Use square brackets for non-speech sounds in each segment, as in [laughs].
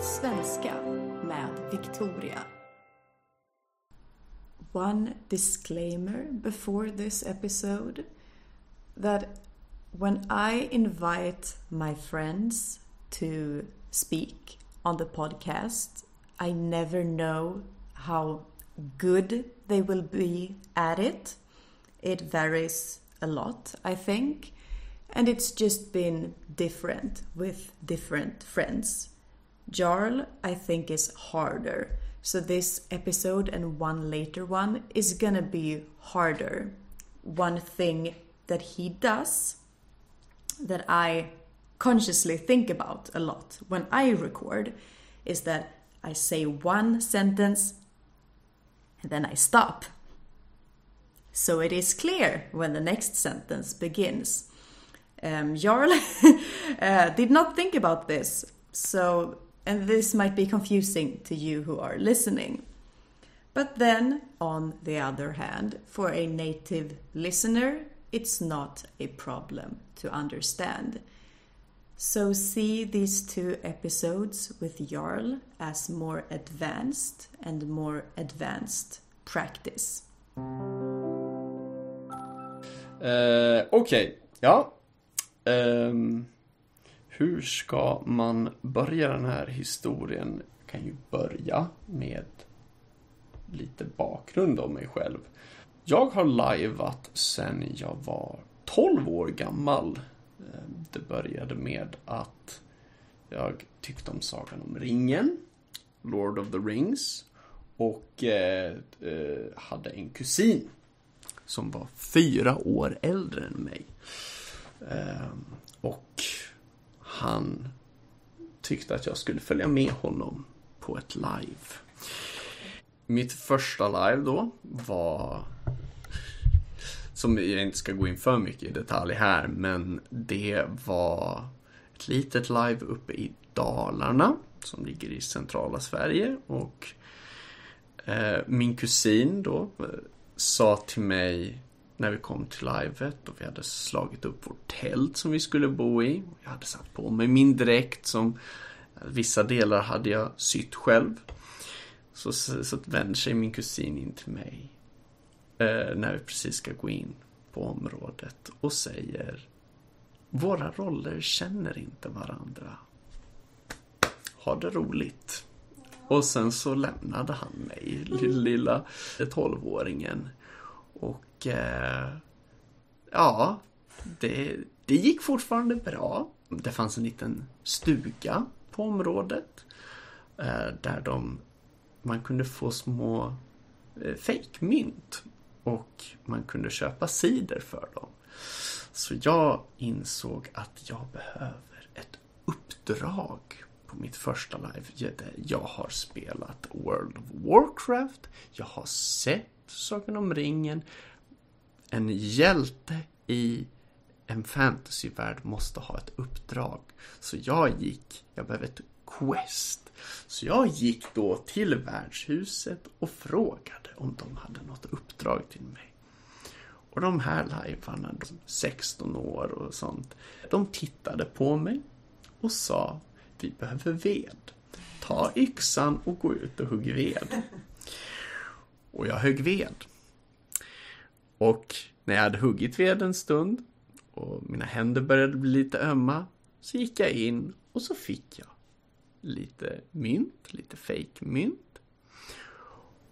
Svenska med Victoria. One disclaimer before this episode that when I invite my friends to speak on the podcast, I never know how good they will be at it. It varies a lot, I think. And it's just been different with different friends. Jarl, I think, is harder. So this episode and one later one is gonna be harder. One thing that he does that I consciously think about a lot when I record is that I say one sentence and then I stop. So it is clear when the next sentence begins. Um, Jarl [laughs] uh, did not think about this, so and this might be confusing to you who are listening. But then, on the other hand, for a native listener, it's not a problem to understand. So see these two episodes with Jarl as more advanced and more advanced practice. Eh, Okej, ja. Ehm, hur ska man börja den här historien? Jag kan ju börja med lite bakgrund om mig själv. Jag har lajvat sen jag var 12 år gammal. Eh, det började med att jag tyckte om Sagan om ringen, Lord of the Rings och eh, eh, hade en kusin som var fyra år äldre än mig. Eh, och han tyckte att jag skulle följa med honom på ett live. Mitt första live då var som jag inte ska gå in för mycket i detalj här, men det var ett litet live uppe i Dalarna som ligger i centrala Sverige och eh, min kusin då eh, sa till mig när vi kom till livet och vi hade slagit upp vårt tält som vi skulle bo i. Jag hade satt på mig min dräkt som vissa delar hade jag sytt själv. Så, så, så vänder sig min kusin in till mig eh, när vi precis ska gå in på området och säger Våra roller känner inte varandra. Ha det roligt. Och sen så lämnade han mig, lilla tolvåringen. Och eh, ja, det, det gick fortfarande bra. Det fanns en liten stuga på området. Eh, där de, man kunde få små eh, fejkmynt. Och man kunde köpa cider för dem. Så jag insåg att jag behöver ett uppdrag på mitt första live. Jag har spelat World of Warcraft. Jag har sett Sagan om ringen. En hjälte i en fantasyvärld måste ha ett uppdrag. Så jag gick, jag behöver ett quest. Så jag gick då till värdshuset och frågade om de hade något uppdrag till mig. Och de här lajvarna, 16 år och sånt, de tittade på mig och sa vi behöver ved. Ta yxan och gå ut och hugg ved. Och jag högg ved. Och när jag hade huggit ved en stund och mina händer började bli lite ömma så gick jag in och så fick jag lite mynt, lite fake-mynt.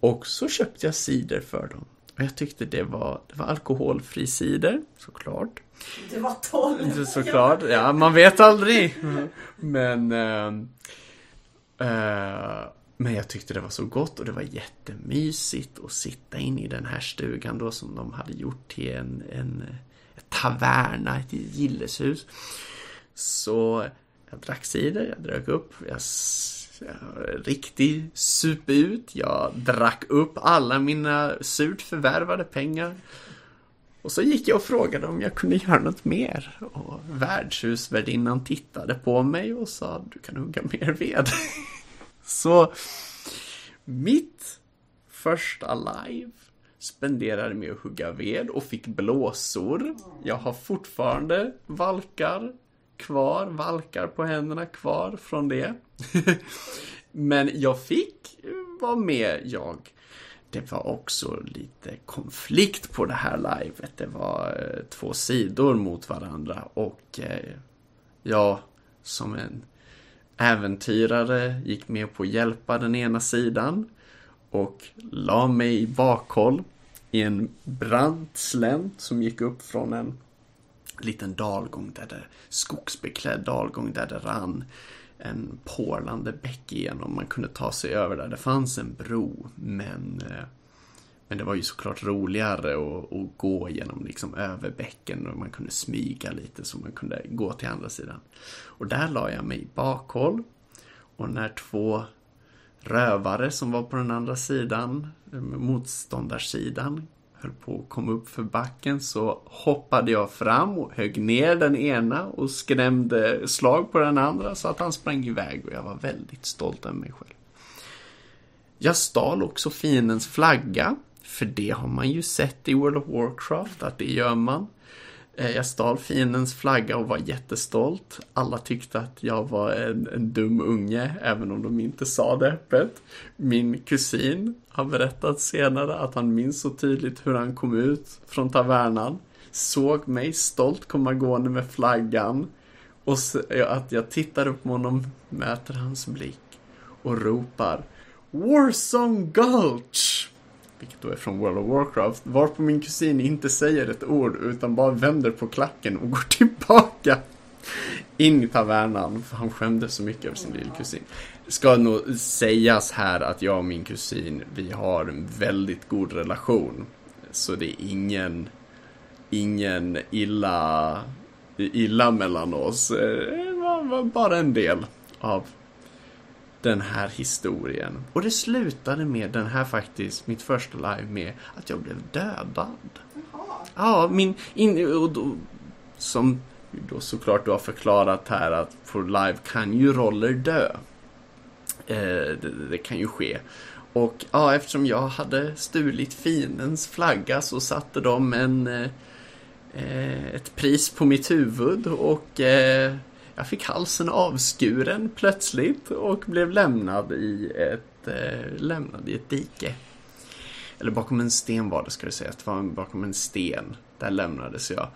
Och så köpte jag cider för dem. Och jag tyckte det var, det var alkoholfri cider, såklart. Du var tolv! Såklart, ja man vet aldrig. [laughs] Men äh, äh, men jag tyckte det var så gott och det var jättemysigt att sitta in i den här stugan då som de hade gjort till en, en taverna, ett gilleshus. Så jag drack cider, jag drack upp, jag, jag riktigt sup ut, jag drack upp alla mina surt förvärvade pengar. Och så gick jag och frågade om jag kunde göra något mer. Och värdshusvärdinnan tittade på mig och sa du kan hugga mer ved. [laughs] Så mitt första live spenderade med att hugga ved och fick blåsor. Jag har fortfarande valkar kvar, valkar på händerna kvar från det. [laughs] Men jag fick vara med, jag. Det var också lite konflikt på det här livet. Det var eh, två sidor mot varandra och eh, ja, jag som en äventyrare gick med på att hjälpa den ena sidan och la mig i bakhåll i en brant slänt som gick upp från en liten dalgång där det, skogsbeklädd dalgång där det rann en porlande bäck igenom. Man kunde ta sig över där. Det fanns en bro, men eh, men det var ju såklart roligare att, att gå genom liksom över bäcken och man kunde smyga lite så man kunde gå till andra sidan. Och där la jag mig i bakhåll. Och när två rövare som var på den andra sidan, eh, motståndarsidan, höll på att komma upp för backen så hoppade jag fram och högg ner den ena och skrämde slag på den andra så att han sprang iväg och jag var väldigt stolt över mig själv. Jag stal också fiendens flagga, för det har man ju sett i World of Warcraft att det gör man. Eh, jag stal fiendens flagga och var jättestolt. Alla tyckte att jag var en, en dum unge, även om de inte sa det öppet. Min kusin har berättat senare att han minns så tydligt hur han kom ut från tavernan, såg mig stolt komma gående med flaggan och att jag tittar upp på honom, möter hans blick och ropar Warsong Gulch! Vilket då är från World of Warcraft, varpå min kusin inte säger ett ord utan bara vänder på klacken och går [laughs] tillbaka in i tavernan, för han skämdes så mycket över sin lillkusin. Det ska nog sägas här att jag och min kusin, vi har en väldigt god relation. Så det är ingen, ingen illa, illa mellan oss. Eh, bara en del av den här historien. Och det slutade med den här faktiskt, mitt första live med att jag blev dödad. Jaha. Ja, min... In, och då, som då såklart du har förklarat här att på live kan ju roller dö. Eh, det, det, kan ju ske. Och ja, eftersom jag hade stulit fiendens flagga så satte de en, eh, ett pris på mitt huvud och eh, jag fick halsen avskuren plötsligt och blev lämnad i ett, eh, lämnad i ett dike. Eller bakom en sten var det ska du säga. Det var bakom en sten. Där lämnades jag.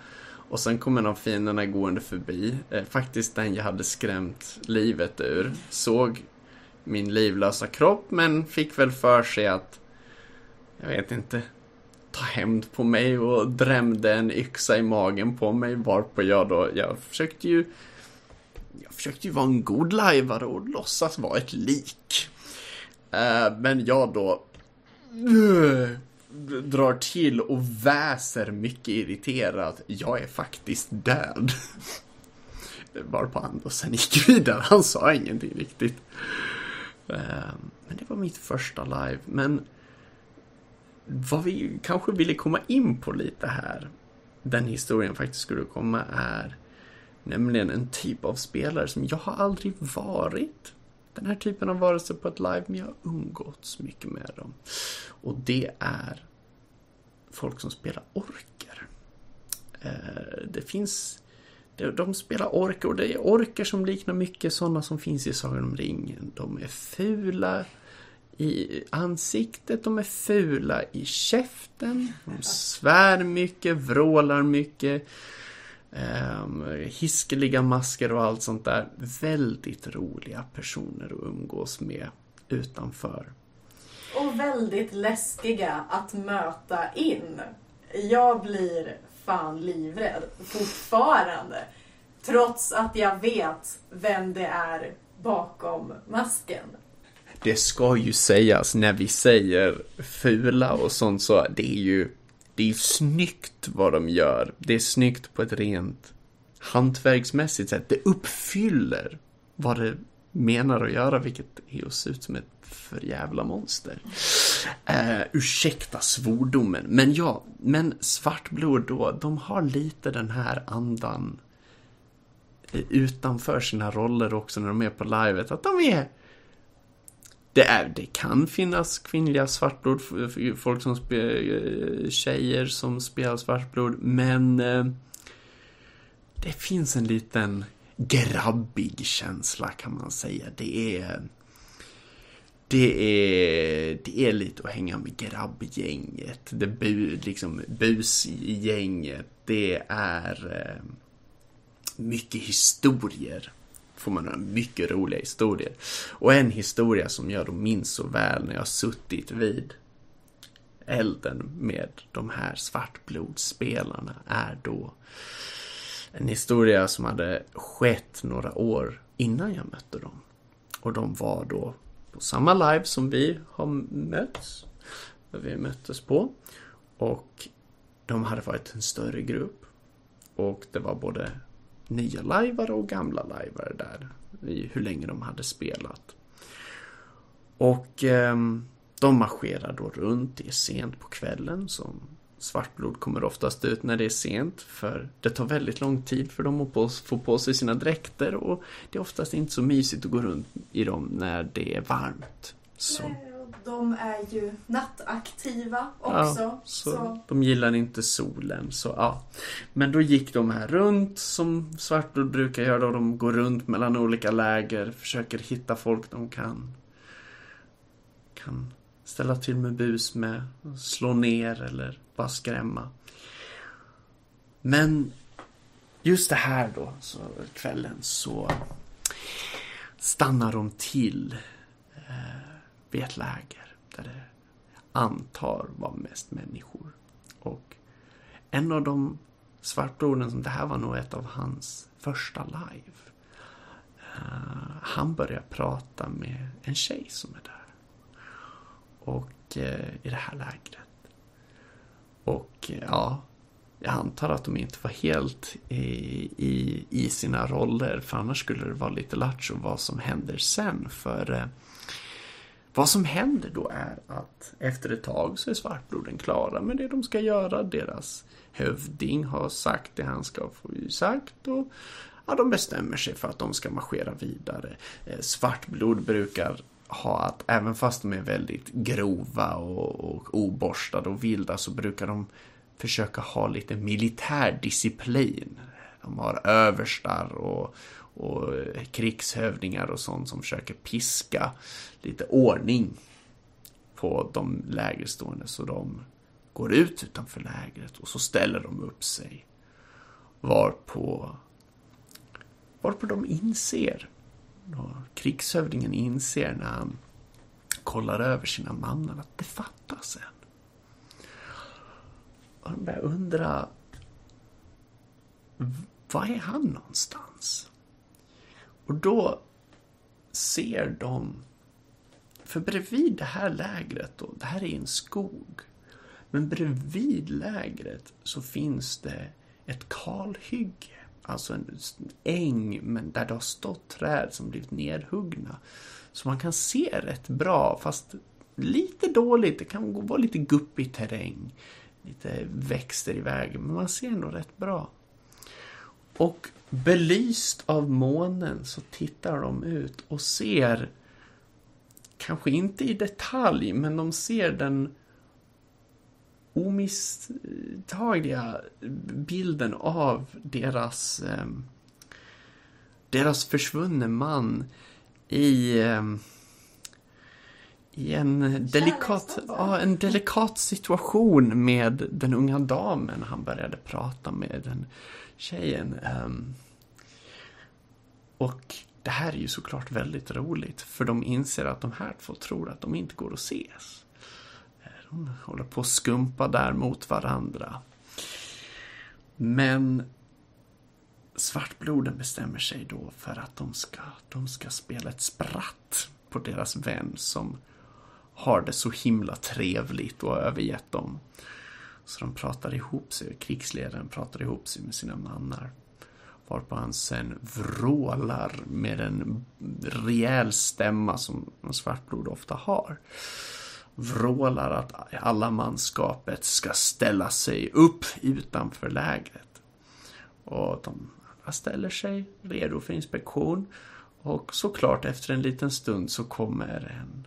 Och sen kom en av fienderna gående förbi. Eh, faktiskt den jag hade skrämt livet ur. Såg min livlösa kropp men fick väl för sig att jag vet inte ta hämnd på mig och drämde en yxa i magen på mig varpå jag då, jag försökte ju jag försökte ju vara en god lajvare och låtsas vara ett lik. Uh, men jag då uh, drar till och väser mycket irriterat. Jag är faktiskt död. Varpå han då sen gick vidare. Han sa ingenting riktigt. Uh, men det var mitt första live. Men vad vi kanske ville komma in på lite här, den historien faktiskt skulle komma, är Nämligen en typ av spelare som jag har aldrig varit. Den här typen av varelse på ett live, men jag har umgåtts mycket med dem. Och det är folk som spelar orker. Eh, det finns de spelar orker och det är orker som liknar mycket sådana som finns i Sagan om ringen. De är fula i ansiktet, de är fula i käften, de svär mycket, vrålar mycket. Um, hiskeliga masker och allt sånt där. Väldigt roliga personer att umgås med utanför. Och väldigt läskiga att möta in. Jag blir fan livrädd fortfarande. Trots att jag vet vem det är bakom masken. Det ska ju sägas när vi säger fula och sånt så det är ju det är snyggt vad de gör. Det är snyggt på ett rent hantverksmässigt sätt. Det uppfyller vad det menar att göra, vilket är att se ut som ett för jävla monster. Eh, ursäkta svordomen, men ja, men Svartblod då, de har lite den här andan eh, utanför sina roller också när de är på livet, att de är det, är, det kan finnas kvinnliga svartblod, folk som spelar, eh, tjejer som spelar svartblod, men eh, det finns en liten grabbig känsla kan man säga. Det är det är, det är lite att hänga med grabbgänget. Det bu, liksom busgänget. Det är eh, mycket historier. Får man höra mycket roliga historier. Och en historia som jag då minns så väl när jag suttit vid elden med de här svartblodsspelarna är då en historia som hade skett några år innan jag mötte dem. Och de var då på samma live som vi har mötts. Vi möttes på. Och de hade varit en större grupp. Och det var både nya lajvare och gamla lajvare där. I hur länge de hade spelat. Och eh, de marscherar då runt. Det är sent på kvällen som Svartblod kommer oftast ut när det är sent för det tar väldigt lång tid för dem att få på sig sina dräkter och det är oftast inte så mysigt att gå runt i dem när det är varmt. Så de är ju nattaktiva också. Ja, så, så, De gillar inte solen. Så, ja. Men då gick de här runt som Svartblod brukar göra. De går runt mellan olika läger, försöker hitta folk de kan, kan ställa till med bus med, slå ner eller bara skrämma. Men just det här då, så kvällen, så stannar de till eh, vid ett läger där det antar var mest människor. Och en av de svartbrodern, som det här var nog ett av hans första live. Uh, han börjar prata med en tjej som är där. Och uh, i det här lägret. Och eh, ja, jag antar att de inte var helt i, i, i sina roller. För annars skulle det vara lite lattjo vad som händer sen. För vad som händer då är att efter ett tag så är svartbloden klara med det de ska göra. Deras hövding har sagt det han ska få sagt. Och ja, de bestämmer sig för att de ska marschera vidare. Eh, svartblod brukar ha att även fast de är väldigt grova och, och oborstade och vilda så brukar de försöka ha lite militär disciplin. De har överstar och, och eh, krigshövdingar och sånt som försöker piska lite ordning på de lägerstående så de går ut utanför lägret och så ställer de upp sig. Varpå, varpå de inser och krigshövdingen inser när han kollar över sina mannar att det fattas en. Och de börjar undra var är han någonstans? Och då ser de, för bredvid det här lägret då, det här är en skog. Men bredvid lägret så finns det ett kalhygge alltså en äng, men där det har stått träd som blivit nedhuggna. Så man kan se rätt bra, fast lite dåligt. Det kan vara lite guppig terräng. Lite växter i vägen, men man ser ändå rätt bra. Och belyst av månen så tittar de ut och ser, kanske inte i detalj, men de ser den omisstagliga bilden av deras eh, deras försvunne man i eh, i en delikat, ja, en delikat situation med den unga damen. Han började prata med den tjejen. Um, och det här är ju såklart väldigt roligt för de inser att de här två tror att de inte går att ses. Eh, de håller på att skumpa där mot varandra. Men svartbloden bestämmer sig då för att de ska, de ska spela ett spratt på deras vän som har det så himla trevligt och har övergett dem. Så de pratar ihop sig, krigsledaren pratar ihop sig med sina mannar. Varpå han sen vrålar med en rejäl stämma som en svartblod ofta har vrålar att alla manskapet ska ställa sig upp utanför lägret. Och de ställer sig redo för inspektion. Och såklart efter en liten stund så kommer en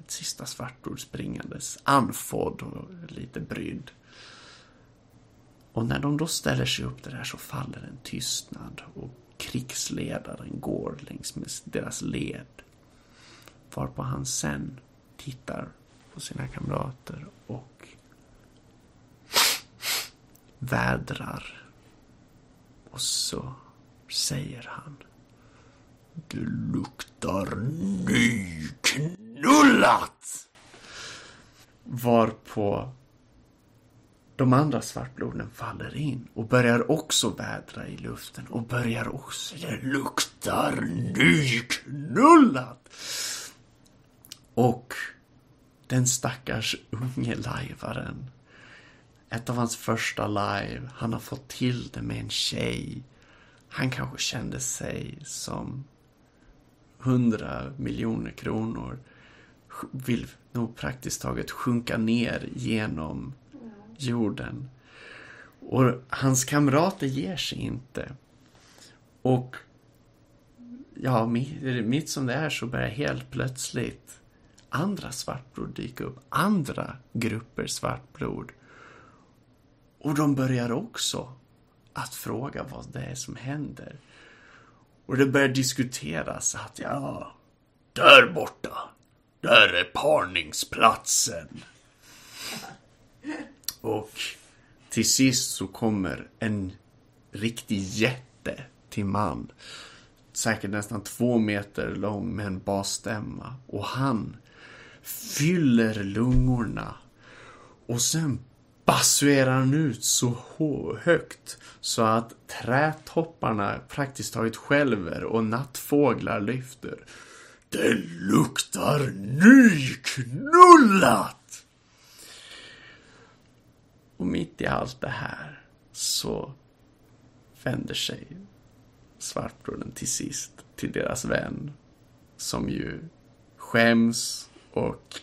ett sista svartblod springandes, andfådd och lite brydd. Och när de då ställer sig upp där så faller en tystnad och krigsledaren går längs med deras led. Varpå han sen tittar på sina kamrater och vädrar. Och så säger han. Det luktar nyknullat! Varpå de andra svartbloden faller in och börjar också vädra i luften och börjar också... Det luktar nyknullat! Och den stackars unge lajvaren. Ett av hans första live. Han har fått till det med en tjej. Han kanske kände sig som hundra miljoner kronor. Vill nog praktiskt taget sjunka ner genom jorden. Och hans kamrater ger sig inte. Och ja, mitt som det är så börjar helt plötsligt andra svartblod dyka upp. Andra grupper svartblod. Och de börjar också att fråga vad det är som händer. Och det börjar diskuteras att ja, där borta, där är parningsplatsen. Och till sist så kommer en riktig jätte till man. Säkert nästan två meter lång med en basstämma. Och han fyller lungorna. Och sen basuerar han ut så högt så att trädtopparna praktiskt taget skälver och nattfåglar lyfter. Det luktar nyknullat! Och mitt i allt det här så vänder sig svartbrodern till sist till deras vän. Som ju skäms och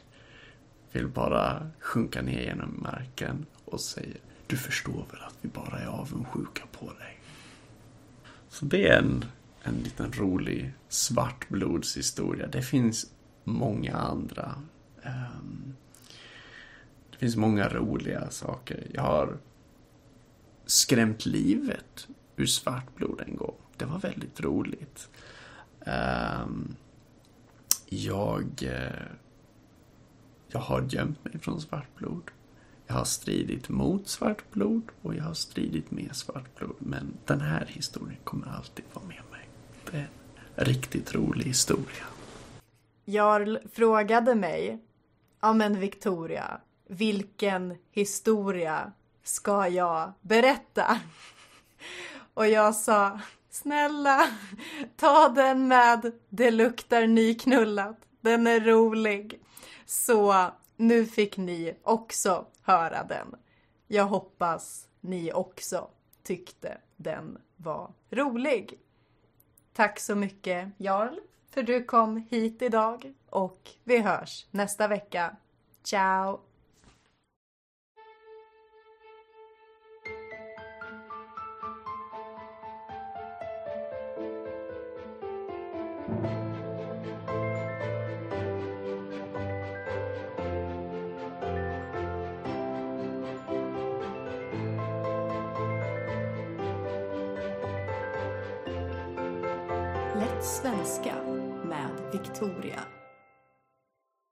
vill bara sjunka ner genom marken och säger Du förstår väl att vi bara är avundsjuka på dig. Så det är en, en liten rolig svartblodshistoria. Det finns många andra. Um, det finns många roliga saker. Jag har skrämt livet ur svartblod en gång. Det var väldigt roligt. Ehm, jag, eh, jag har gömt mig från svartblod. Jag har stridit mot svartblod och jag har stridit med svartblod. Men den här historien kommer alltid vara med mig. Det är en riktigt rolig historia. Jarl frågade mig, ja men Victoria, vilken historia ska jag berätta? Och jag sa, snälla, ta den med Det luktar nyknullat. Den är rolig. Så nu fick ni också höra den. Jag hoppas ni också tyckte den var rolig. Tack så mycket Jarl för du kom hit idag och vi hörs nästa vecka. Ciao!